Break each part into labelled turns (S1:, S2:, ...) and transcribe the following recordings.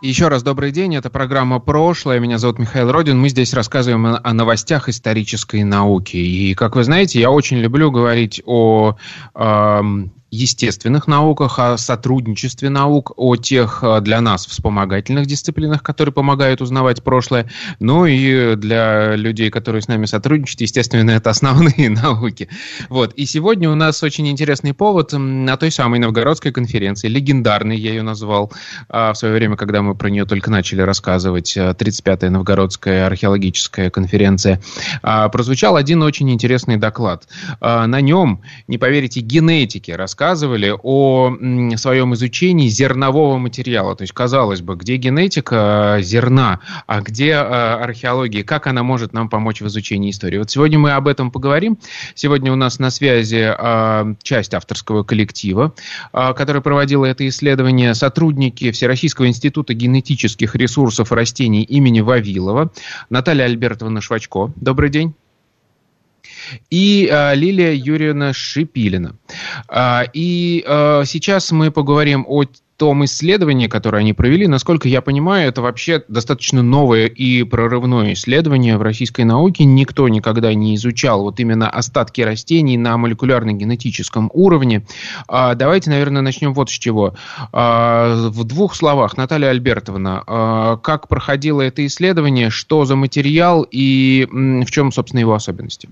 S1: еще раз добрый день, это программа «Прошлое», меня зовут Михаил Родин, мы здесь рассказываем о новостях исторической науки. И, как вы знаете, я очень люблю говорить о э, естественных науках, о сотрудничестве наук, о тех э, для нас вспомогательных дисциплинах, которые помогают узнавать прошлое. Ну и для людей, которые с нами сотрудничают, естественно, это основные науки. Вот. И сегодня у нас очень интересный повод на той самой новгородской конференции, легендарной я ее назвал а, в свое время, когда мы про нее только начали рассказывать, 35-я э, новгородская археологическая конференция, а, прозвучал один очень интересный доклад. А, на нем, не поверите, генетики рассказывали рассказывали о своем изучении зернового материала. То есть, казалось бы, где генетика э, зерна, а где э, археология, как она может нам помочь в изучении истории. Вот сегодня мы об этом поговорим. Сегодня у нас на связи э, часть авторского коллектива, который проводил это исследование, сотрудники Всероссийского института генетических ресурсов растений имени Вавилова, Наталья Альбертовна Швачко. Добрый день и э, Лилия Юрьевна Шипилина. Э, и э, сейчас мы поговорим о том исследовании, которое они провели, насколько я понимаю, это вообще достаточно новое и прорывное исследование в российской науке. Никто никогда не изучал вот именно остатки растений на молекулярно-генетическом уровне. А, давайте, наверное, начнем вот с чего. А, в двух словах, Наталья Альбертовна, а, как проходило это исследование, что за материал и в чем, собственно, его особенности?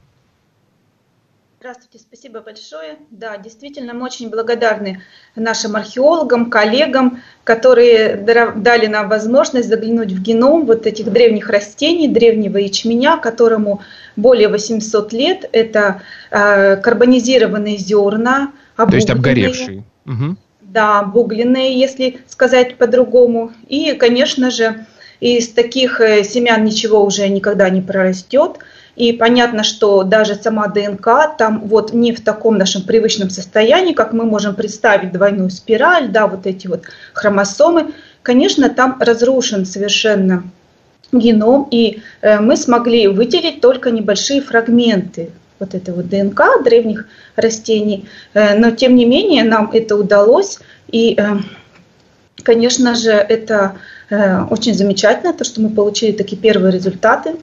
S2: Здравствуйте, спасибо большое. Да, действительно, мы очень благодарны нашим археологам, коллегам, которые дали нам возможность заглянуть в геном вот этих древних растений, древнего ячменя, которому более 800 лет. Это э, карбонизированные зерна,
S1: То есть обгоревшие. Угу.
S2: Да, обугленные, если сказать по-другому. И, конечно же, из таких э, семян ничего уже никогда не прорастет – и понятно, что даже сама ДНК там вот не в таком нашем привычном состоянии, как мы можем представить двойную спираль, да, вот эти вот хромосомы. Конечно, там разрушен совершенно геном, и э, мы смогли выделить только небольшие фрагменты вот этой вот ДНК древних растений. Э, но тем не менее нам это удалось, и, э, конечно же, это очень замечательно, то, что мы получили такие первые результаты.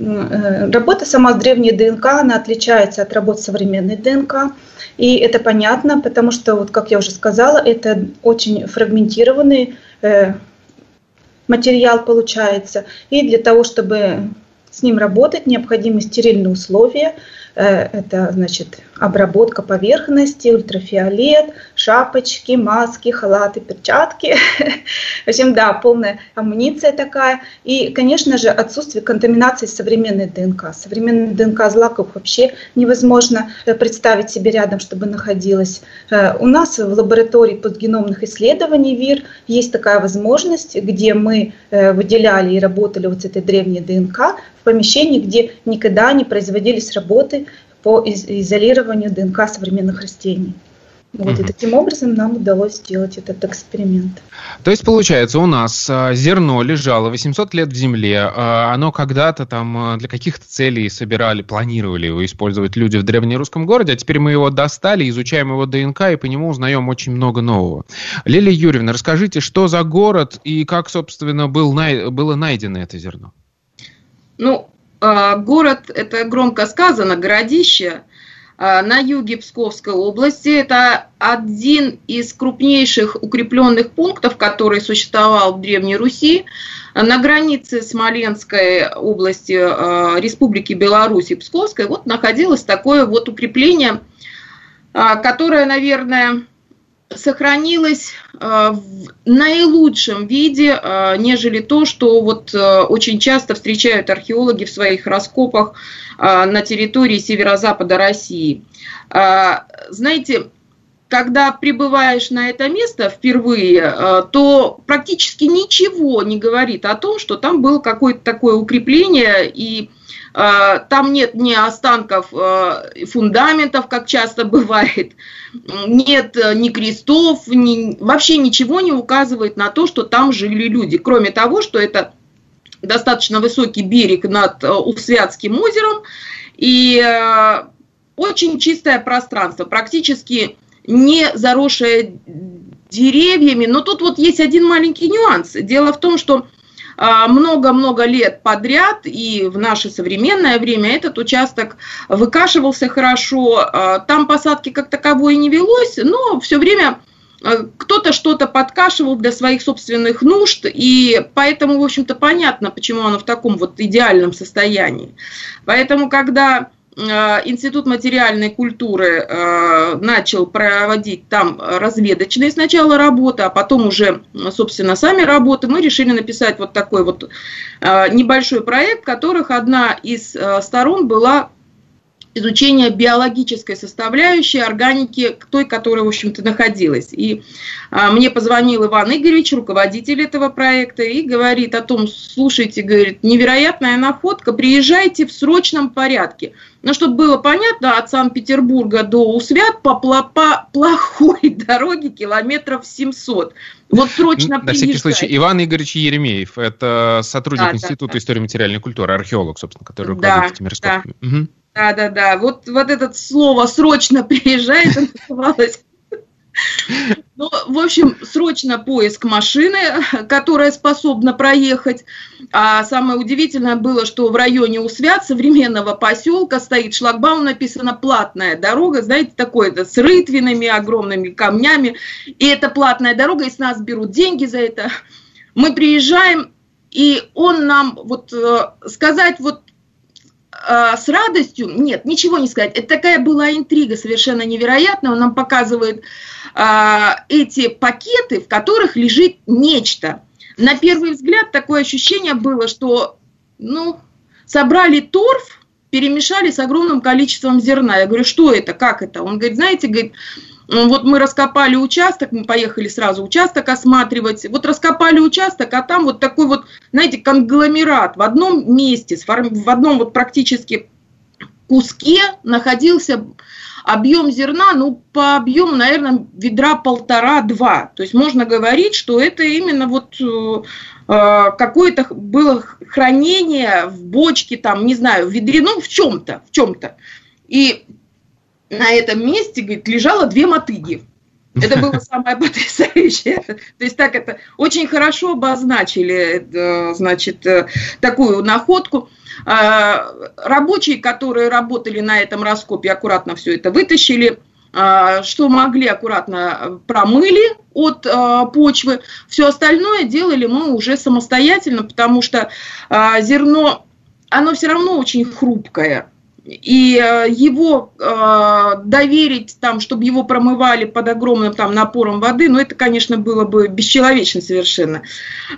S2: Э, работа сама с древней ДНК, она отличается от работы современной ДНК. И это понятно, потому что, вот, как я уже сказала, это очень фрагментированный э, материал получается. И для того, чтобы с ним работать, необходимы стерильные условия. Э, это значит обработка поверхности, ультрафиолет, шапочки, маски, халаты, перчатки. В общем, да, полная амуниция такая. И, конечно же, отсутствие контаминации современной ДНК. Современная ДНК злаков вообще невозможно э, представить себе рядом, чтобы находилась. Э, у нас в лаборатории подгеномных исследований ВИР есть такая возможность, где мы выделяли и работали вот с этой древней ДНК в помещении, где никогда не производились работы по изолированию ДНК современных растений. Вот, угу. И таким образом нам удалось сделать этот эксперимент.
S1: То есть, получается, у нас а, зерно лежало 800 лет в земле. А, оно когда-то там а, для каких-то целей собирали, планировали его использовать люди в древнерусском городе, а теперь мы его достали, изучаем его ДНК и по нему узнаем очень много нового. Лилия Юрьевна, расскажите, что за город и как, собственно, был, было найдено это зерно?
S3: Ну, город, это громко сказано, городище на юге Псковской области. Это один из крупнейших укрепленных пунктов, который существовал в Древней Руси. На границе Смоленской области а, Республики Беларусь и Псковской вот находилось такое вот укрепление, которое, наверное, сохранилось в наилучшем виде, нежели то, что вот очень часто встречают археологи в своих раскопах на территории северо-запада России. Знаете, когда прибываешь на это место впервые, то практически ничего не говорит о том, что там было какое-то такое укрепление и там нет ни останков фундаментов, как часто бывает, нет ни крестов, ни, вообще ничего не указывает на то, что там жили люди, кроме того, что это достаточно высокий берег над Усвятским озером, и очень чистое пространство, практически не заросшее деревьями. Но тут вот есть один маленький нюанс. Дело в том, что а, много-много лет подряд и в наше современное время этот участок выкашивался хорошо, там посадки как таковой не велось, но все время кто-то что-то подкашивал для своих собственных нужд, и поэтому, в общем-то, понятно, почему оно в таком вот идеальном состоянии. Поэтому, когда Э, Институт материальной культуры э, начал проводить там разведочные сначала работы, а потом уже, собственно, сами работы. Мы решили написать вот такой вот э, небольшой проект, в которых одна из сторон была изучение биологической составляющей органики, той, которая, в общем-то, находилась. И а, мне позвонил Иван Игоревич, руководитель этого проекта, и говорит о том, слушайте, говорит, невероятная находка, приезжайте в срочном порядке. Но чтобы было понятно, от Санкт-Петербурга до Усвят по, по плохой дороге километров 700. Вот срочно
S1: На всякий случай, Иван Игоревич Еремеев, это сотрудник да, Института да, истории материальной культуры, археолог, собственно, который руководит да, этими раскопками.
S3: Да. Угу. Да, да, да. Вот, вот это слово срочно приезжает, называлось. Ну, в общем, срочно поиск машины, которая способна проехать. А самое удивительное было, что в районе Усвят современного поселка стоит шлагбаум, написано «платная дорога», знаете, такое то с рытвинами, огромными камнями. И это платная дорога, и с нас берут деньги за это. Мы приезжаем, и он нам вот э, сказать вот а, с радостью, нет, ничего не сказать. Это такая была интрига совершенно невероятная. Он нам показывает а, эти пакеты, в которых лежит нечто. На первый взгляд такое ощущение было, что, ну, собрали торф, перемешали с огромным количеством зерна. Я говорю, что это, как это? Он говорит, знаете, говорит, вот мы раскопали участок, мы поехали сразу участок осматривать. Вот раскопали участок, а там вот такой вот, знаете, конгломерат в одном месте, в одном вот практически куске находился объем зерна, ну, по объему, наверное, ведра полтора-два. То есть можно говорить, что это именно вот э, э, какое-то было хранение в бочке, там, не знаю, в ведре, ну, в чем-то, в чем-то. И на этом месте, говорит, лежало две мотыги. Это было самое потрясающее. То есть так это очень хорошо обозначили, э, значит, э, такую находку. А, рабочие, которые работали на этом раскопе, аккуратно все это вытащили, а, что могли, аккуратно промыли от а, почвы. Все остальное делали мы уже самостоятельно, потому что зерно, оно все равно очень хрупкое и э, его э, доверить там, чтобы его промывали под огромным там напором воды, ну это, конечно, было бы бесчеловечно совершенно.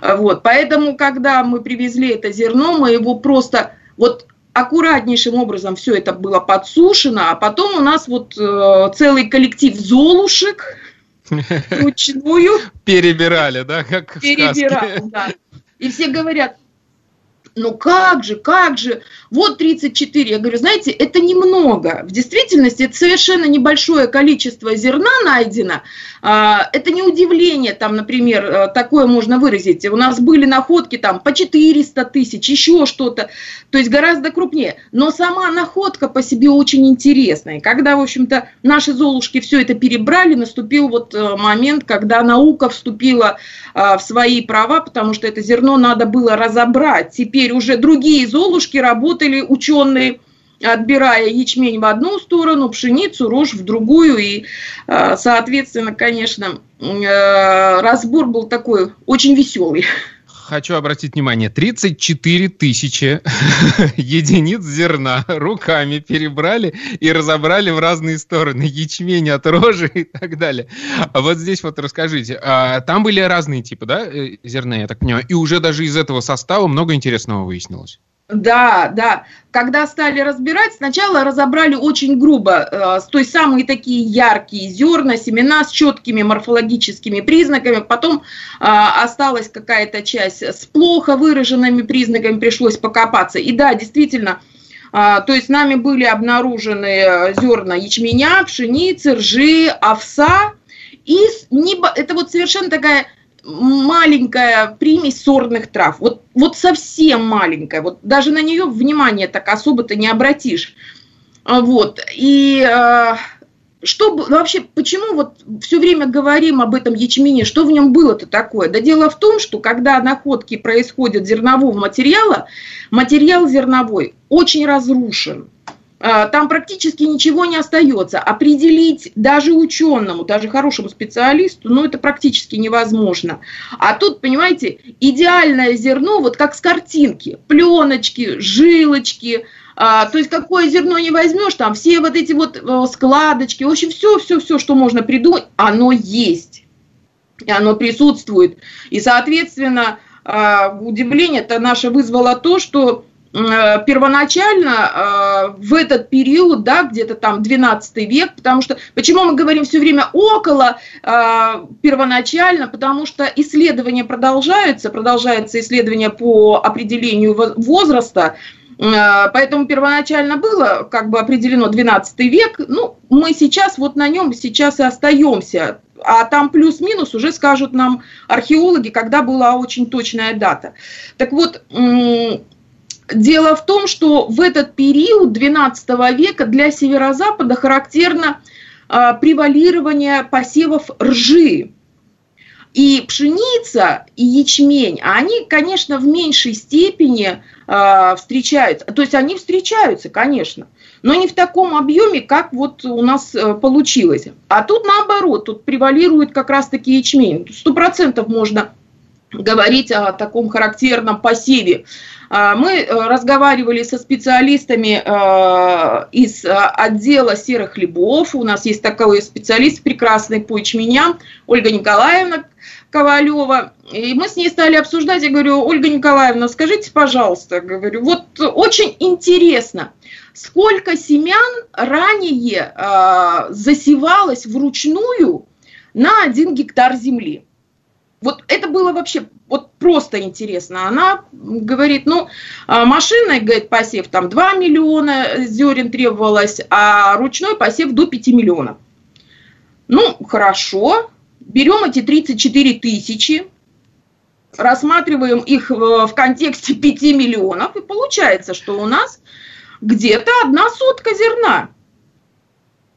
S3: Вот, поэтому, когда мы привезли это зерно, мы его просто вот аккуратнейшим образом все это было подсушено, а потом у нас вот э, целый коллектив золушек
S1: вручную перебирали, да, как
S3: Перебирали, да. И все говорят, ну как же, как же, вот 34. Я говорю, знаете, это немного. В действительности это совершенно небольшое количество зерна найдено. А, это не удивление, там, например, э, такое можно выразить. У нас были находки там по 400 тысяч, еще что-то, то есть гораздо крупнее. Но сама находка по себе очень интересная. Когда, в общем-то, наши золушки все это перебрали, наступил вот э, момент, когда наука вступила а, в свои права, потому что это зерно надо было разобрать. Теперь уже другие золушки работали, ученые, отбирая ячмень в одну сторону, пшеницу, рожь в другую. И, а, соответственно, конечно, э, разбор был такой очень веселый
S1: хочу обратить внимание, 34 тысячи единиц зерна руками перебрали и разобрали в разные стороны. Ячмень от рожи и так далее. А вот здесь вот расскажите. А, там были разные типы, да, э, зерна, я так понимаю, и уже даже из этого состава много интересного выяснилось.
S3: Да, да. Когда стали разбирать, сначала разобрали очень грубо, э, с той самые такие яркие зерна, семена с четкими морфологическими признаками, потом э, осталась какая-то часть с плохо выраженными признаками, пришлось покопаться. И да, действительно, А, то есть нами были обнаружены зерна ячменя, пшеницы, ржи, овса. И это вот совершенно такая маленькая примесь сорных трав. Вот, вот совсем маленькая. Вот даже на нее внимание так особо-то не обратишь. А, вот. И что вообще, почему вот все время говорим об этом ячмене, что в нем было-то такое? Да дело в том, что когда находки происходят зернового материала, материал зерновой очень разрушен. А, там практически ничего не остается. Определить даже ученому, даже хорошему специалисту, ну это практически невозможно. А тут, понимаете, идеальное зерно, вот как с картинки, пленочки, жилочки, а, то есть какое зерно не возьмешь, там все вот эти вот э, складочки, в общем, все, все, все, что можно придумать, оно есть. И оно присутствует. И, соответственно, а, удивление это наше вызвало то, что первоначально э, в этот период, да, где-то там 12 век, потому что, почему мы говорим все время около первоначально, потому что исследования продолжаются, продолжается исследование по определению возраста, Э, поэтому первоначально было как бы определено 12 век. Ну, мы сейчас вот на нем сейчас и остаемся. А там плюс-минус уже скажут нам археологи, когда была очень точная дата. Так вот, дело в том, что в этот период 12 века для северо-запада характерно э, превалирование посевов ржи. И пшеница, и ячмень, они, конечно, в меньшей степени э, встречаются. То есть они встречаются, конечно, но не в таком объеме, как вот у нас э, получилось. А тут наоборот, тут превалирует как раз-таки ячмень. Сто процентов можно говорить о таком характерном посеве. А, мы э, разговаривали со специалистами э, из отдела серых хлебов. У нас есть такой специалист прекрасный по ячменям, Ольга Николаевна, Ковалева, и мы с ней стали обсуждать, я говорю, Ольга Николаевна, скажите, пожалуйста, говорю, вот очень интересно, сколько семян ранее э, засевалось вручную на один гектар земли? Вот это было вообще вот просто интересно. Она говорит, ну, а, машиной, говорит, посев там 2 миллиона зерен требовалось, а ручной посев до 5 миллионов. Ну, хорошо, берем эти 34 тысячи, рассматриваем их в, контексте 5 миллионов, и получается, что у нас где-то одна сотка зерна.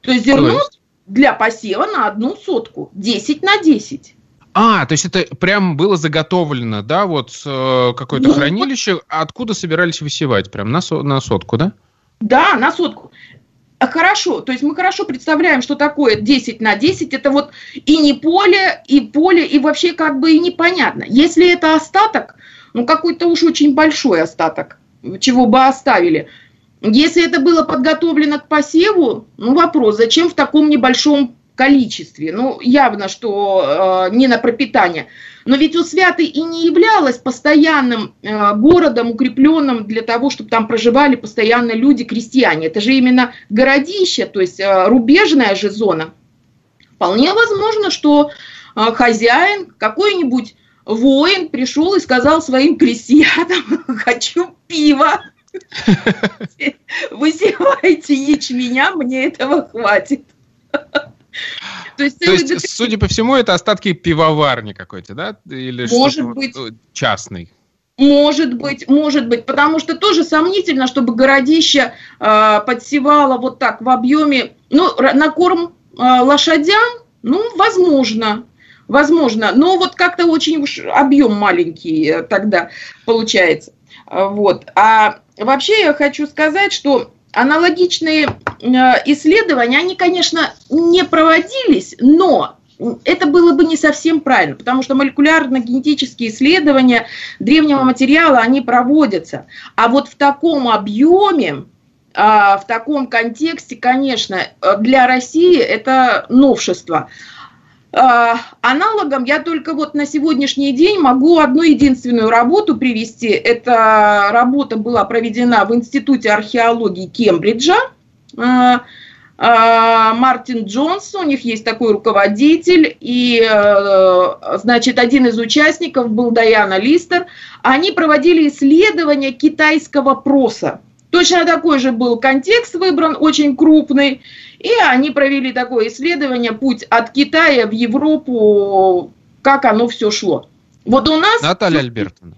S3: То есть зерно для посева на одну сотку, 10 на 10.
S1: А, то есть это прям было заготовлено, да, вот э, какое-то ну, хранилище, откуда собирались высевать, прям на, со, на сотку, да?
S3: Да, на сотку. А хорошо, то есть мы хорошо представляем, что такое 10 на 10, это вот и не поле, и поле, и вообще как бы и непонятно. Если это остаток, ну какой-то уж очень большой остаток, чего бы оставили. Если это было подготовлено к посеву, ну вопрос, зачем в таком небольшом количестве? Ну явно, что э, не на пропитание. Но ведь у Святой и не являлась постоянным э, городом, укрепленным для того, чтобы там проживали постоянно люди, крестьяне. Это же именно городище, то есть э, рубежная же зона. Вполне возможно, что э, хозяин, какой-нибудь воин пришел и сказал своим крестьянам, хочу пива. Высевайте ячменя, мне этого хватит.
S1: То есть, То есть детектив... судя по всему, это остатки пивоварни какой-то, да?
S3: Или Может быть.
S1: Вот частный?
S3: Может быть, может быть, потому что тоже сомнительно, чтобы городище э, подсевало вот так в объеме, ну, на корм э, лошадям, ну, возможно, возможно, но вот как-то очень уж объем маленький э, тогда получается, вот. А вообще я хочу сказать, что аналогичные э, исследования, они, конечно, не проводились, но это было бы не совсем правильно, потому что молекулярно-генетические исследования древнего материала, они проводятся. А вот в таком объеме, а, в таком контексте, конечно, для России это новшество. А, аналогом я только вот на сегодняшний день могу одну единственную работу привести. Эта работа была проведена в Институте археологии Кембриджа. А, а, Мартин Джонс, у них есть такой руководитель, и, э, значит, один из участников был Даяна Листер. Они проводили исследование китайского проса. Точно такой же был контекст выбран, очень крупный, и они провели такое исследование, путь от Китая в Европу, как оно все шло.
S1: Вот у нас... Наталья Альбертовна.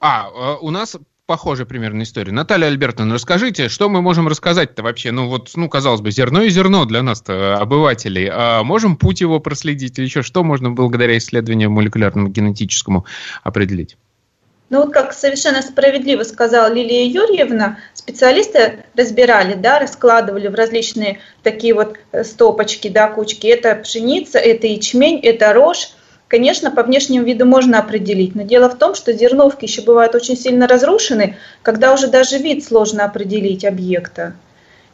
S1: А, э, у нас похожая примерно история. Наталья Альбертовна, расскажите, что мы можем рассказать-то вообще? Ну вот, ну, казалось бы, зерно и зерно для нас-то, обывателей. А можем путь его проследить или еще что можно благодаря исследованию молекулярному генетическому определить?
S2: Ну вот как совершенно справедливо сказала Лилия Юрьевна, специалисты разбирали, да, раскладывали в различные такие вот э, стопочки, да, кучки. Это пшеница, это ячмень, это рожь. Конечно, по внешнему виду можно определить, но дело в том, что зерновки еще бывают очень сильно разрушены, когда уже даже вид сложно определить объекта.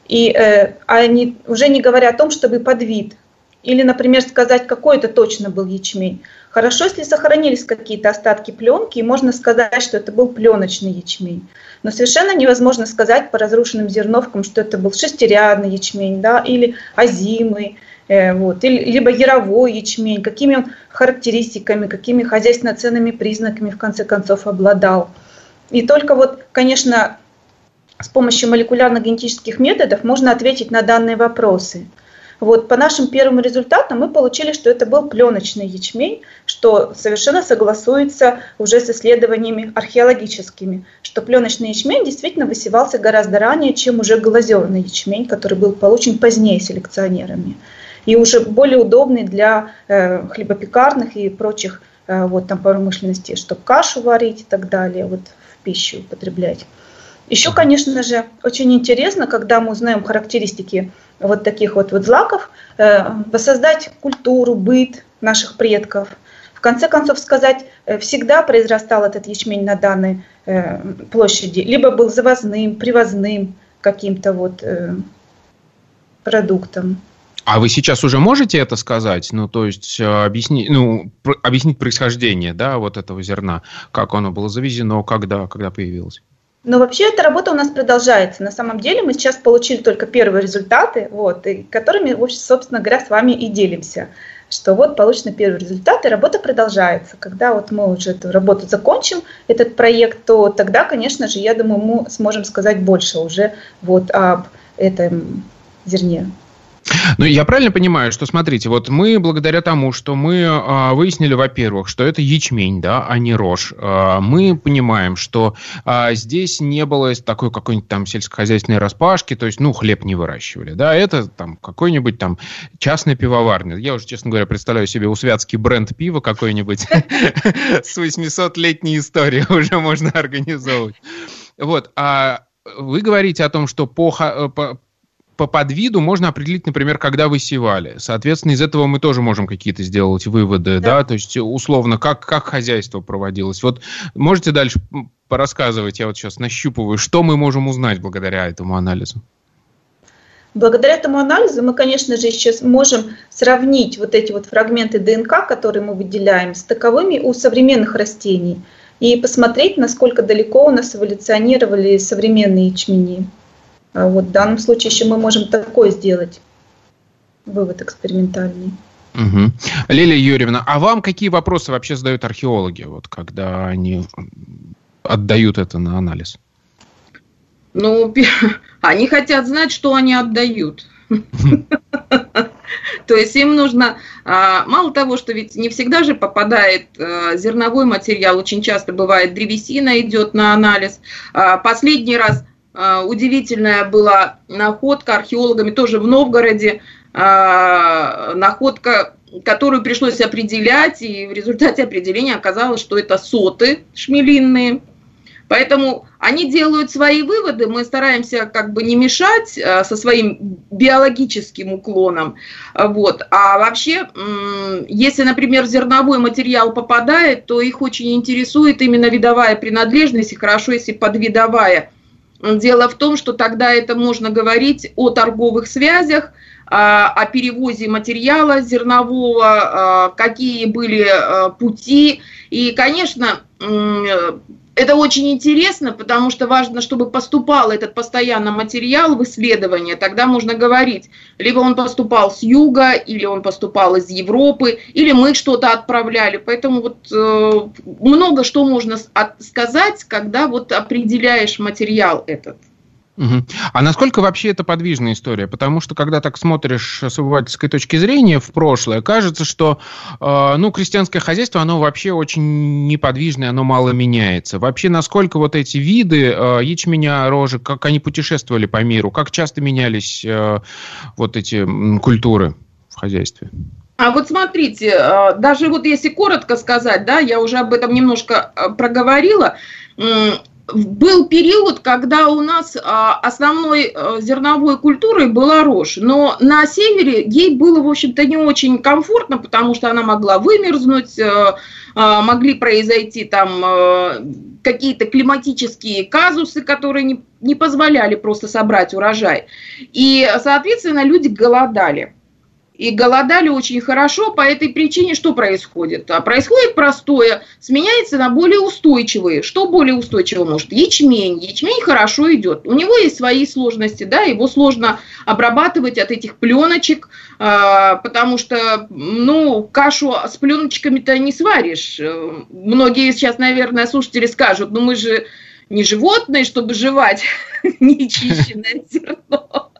S2: И э, они уже не говоря о том, чтобы под вид. Или, например, сказать, какой это точно был ячмень. Хорошо, если сохранились какие-то остатки пленки, и можно сказать, что это был пленочный ячмень. Но совершенно невозможно сказать по разрушенным зерновкам, что это был шестерядный ячмень да, или озимый, э, вот, или, либо яровой ячмень, какими он характеристиками, какими хозяйственно-ценными признаками в конце концов обладал. И только вот, конечно, с помощью молекулярно-генетических методов можно ответить на данные вопросы – вот по нашим первым результатам мы получили, что это был пленочный ячмень, что совершенно согласуется уже с исследованиями археологическими, что пленочный ячмень действительно высевался гораздо ранее, чем уже глазерный ячмень, который был получен позднее селекционерами и уже более удобный для э, хлебопекарных и прочих э, вот там промышленности, чтобы кашу варить и так далее, вот в пищу употреблять. Еще, конечно же, очень интересно, когда мы узнаем характеристики вот таких вот, вот злаков, э, воссоздать культуру, быт наших предков. В конце концов сказать, э, всегда произрастал этот ячмень на данной э, площади, либо был завозным, привозным каким-то вот продуктом.
S1: А вы сейчас уже можете это сказать? Ну, то есть объяснить, ну, объяснить происхождение, да, вот этого зерна, как оно было завезено, когда, когда появилось?
S2: Но вообще эта работа у нас продолжается. На самом деле мы сейчас получили только первые результаты, вот, и которыми, собственно говоря, с вами и делимся. Что вот получены первые результаты, работа продолжается. Когда вот мы уже эту работу закончим, этот проект, то тогда, конечно же, я думаю, мы сможем сказать больше уже вот об этом зерне.
S1: Ну, я правильно понимаю, что, смотрите, вот мы благодаря тому, что мы а, выяснили, во-первых, что это ячмень, да, а не рожь, а, мы понимаем, что а, здесь не было такой какой-нибудь там сельскохозяйственной распашки, то есть, ну, хлеб не выращивали, да, это там какой-нибудь там частный пивоварня. Я уже, честно говоря, представляю себе усвятский бренд пива какой-нибудь с 800-летней историей уже можно организовывать. Вот, а вы говорите о том, что по, по, по подвиду можно определить, например, когда высевали. Соответственно, из этого мы тоже можем какие-то сделать выводы, да, да? то есть условно, как, как хозяйство проводилось. Вот можете дальше порассказывать, я вот сейчас нащупываю, что мы можем узнать благодаря этому анализу?
S2: Благодаря этому анализу мы, конечно же, сейчас можем сравнить вот эти вот фрагменты ДНК, которые мы выделяем, с таковыми у современных растений и посмотреть, насколько далеко у нас эволюционировали современные ячмени. А вот в данном случае еще мы можем такое сделать, вывод экспериментальный.
S1: Угу. Лилия Юрьевна, а вам какие вопросы вообще задают археологи, вот, когда они отдают это на анализ?
S3: Ну, они хотят знать, что они отдают. То есть им нужно, а, мало того, что ведь не всегда же попадает а, зерновой материал, очень часто бывает древесина идет на анализ. А, последний раз удивительная была находка археологами тоже в Новгороде, а, находка, которую пришлось определять, и в результате определения оказалось, что это соты шмелинные. Поэтому они делают свои выводы, мы стараемся как бы не мешать а, со своим биологическим уклоном. Вот. А вообще, если, например, зерновой материал попадает, то их очень интересует именно видовая принадлежность, и хорошо, если подвидовая – Дело в том, что тогда это можно говорить о торговых связях, а, о перевозе материала зернового, а, какие были а, пути. И, конечно, это очень интересно, потому что важно, чтобы поступал этот постоянно материал в исследование, тогда можно говорить, либо он поступал с юга, или он поступал из Европы, или мы что-то отправляли. Поэтому вот э, много что можно сказать, когда вот определяешь материал этот.
S1: Угу. А насколько вообще это подвижная история? Потому что, когда так смотришь с обывательской точки зрения в прошлое, кажется, что э, ну, крестьянское хозяйство, оно вообще очень неподвижное, оно мало меняется. Вообще, насколько вот эти виды э, ячменя, рожи, как они путешествовали по миру, как часто менялись э, вот эти культуры в хозяйстве?
S3: А вот смотрите, э, даже вот если коротко сказать, да, я уже об этом немножко э, проговорила, был период, когда у нас а, основной э, зерновой культурой была рожь, но на севере ей было, в общем-то, не очень комфортно, потому что она могла вымерзнуть, э, а, могли произойти там э, какие-то климатические казусы, которые не, не позволяли просто собрать урожай. И, соответственно, люди голодали и голодали очень хорошо. По этой причине что происходит? А происходит простое, сменяется на более устойчивые. Что более устойчиво может? Ячмень. Ячмень хорошо идет. У него есть свои сложности, да, его сложно обрабатывать от этих пленочек, а, потому что, ну, кашу с пленочками-то не сваришь. Многие сейчас, наверное, слушатели скажут, ну мы же не животные, чтобы жевать нечищенное зерно.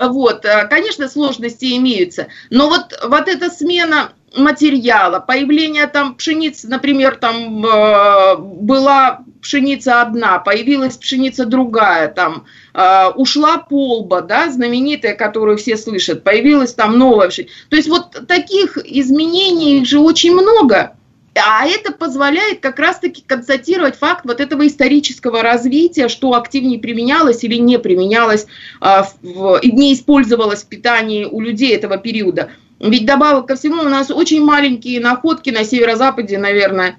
S3: Вот, э, конечно, сложности имеются, но вот, вот эта смена материала, появление там пшеницы, например, там э, была пшеница одна, появилась пшеница другая, там э, ушла полба, да, знаменитая, которую все слышат, появилась там новая пшеница. То есть вот таких изменений же очень много. А это позволяет как раз-таки констатировать факт вот этого исторического развития, что активнее применялось или не применялось, а, не использовалось в питании у людей этого периода. Ведь добавок ко всему у нас очень маленькие находки на северо-западе, наверное,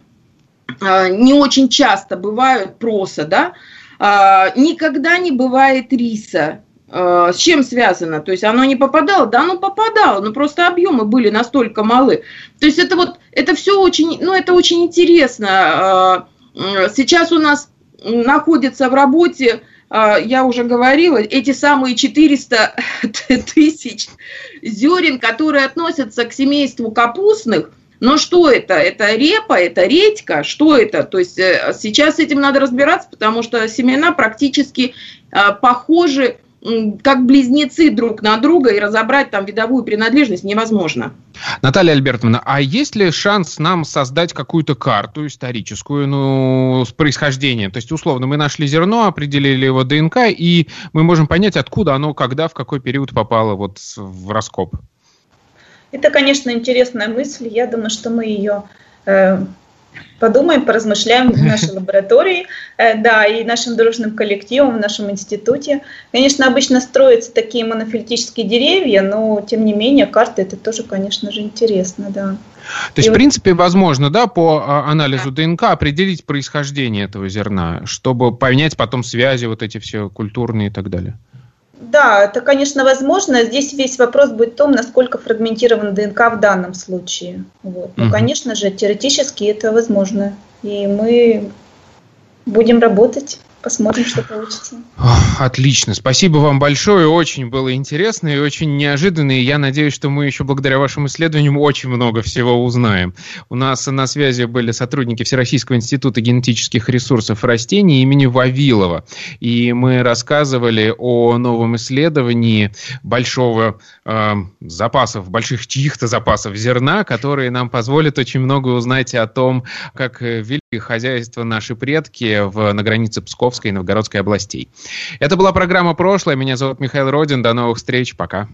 S3: а, не очень часто бывают проса, да, а, никогда не бывает риса, с чем связано? То есть оно не попадало? Да, оно попадало, но просто объемы были настолько малы. То есть это вот, это все очень, ну это очень интересно. А, сейчас у нас находится в работе, а, я уже говорила, эти самые 400 тысяч зерен, которые относятся к семейству капустных, но что это? Это репа, это редька, что это? То есть э, сейчас с этим надо разбираться, потому что семена практически похожи как близнецы друг на друга и разобрать там видовую принадлежность невозможно.
S1: Наталья Альбертовна, а есть ли шанс нам создать какую-то карту историческую, ну, с происхождением? То есть, условно, мы нашли зерно, определили его ДНК, и мы можем понять, откуда оно, когда, в какой период попало вот в раскоп.
S2: Это, конечно, интересная мысль. Я думаю, что мы ее э, подумаем, поразмышляем в нашей лаборатории, э, да, и нашим дружным коллективом, в нашем институте. Конечно, обычно строятся такие монофилетические деревья, но, тем не менее, карты это тоже, конечно же, интересно, да.
S1: То есть, и в принципе, возможно, да, по а, анализу ДНК определить происхождение этого зерна, чтобы понять потом связи вот эти все культурные и так далее.
S2: Да, это, конечно, возможно. Здесь весь вопрос будет в том, насколько фрагментирован ДНК в данном случае. Вот. Но, угу. конечно же, теоретически это возможно. И мы будем работать Посмотрим, что получится.
S1: Отлично. Спасибо вам большое. Очень было интересно и очень неожиданно. И я надеюсь, что мы еще благодаря вашим исследованиям очень много всего узнаем. У нас на связи были сотрудники Всероссийского института генетических ресурсов растений имени Вавилова. И мы рассказывали о новом исследовании большого э, запасов, больших чьих-то запасов зерна, которые нам позволят очень много узнать о том, как вели хозяйство наши предки в, на границе Пскова Московской и Новгородской областей. Это была программа «Прошлое». Меня зовут Михаил Родин. До новых встреч. Пока.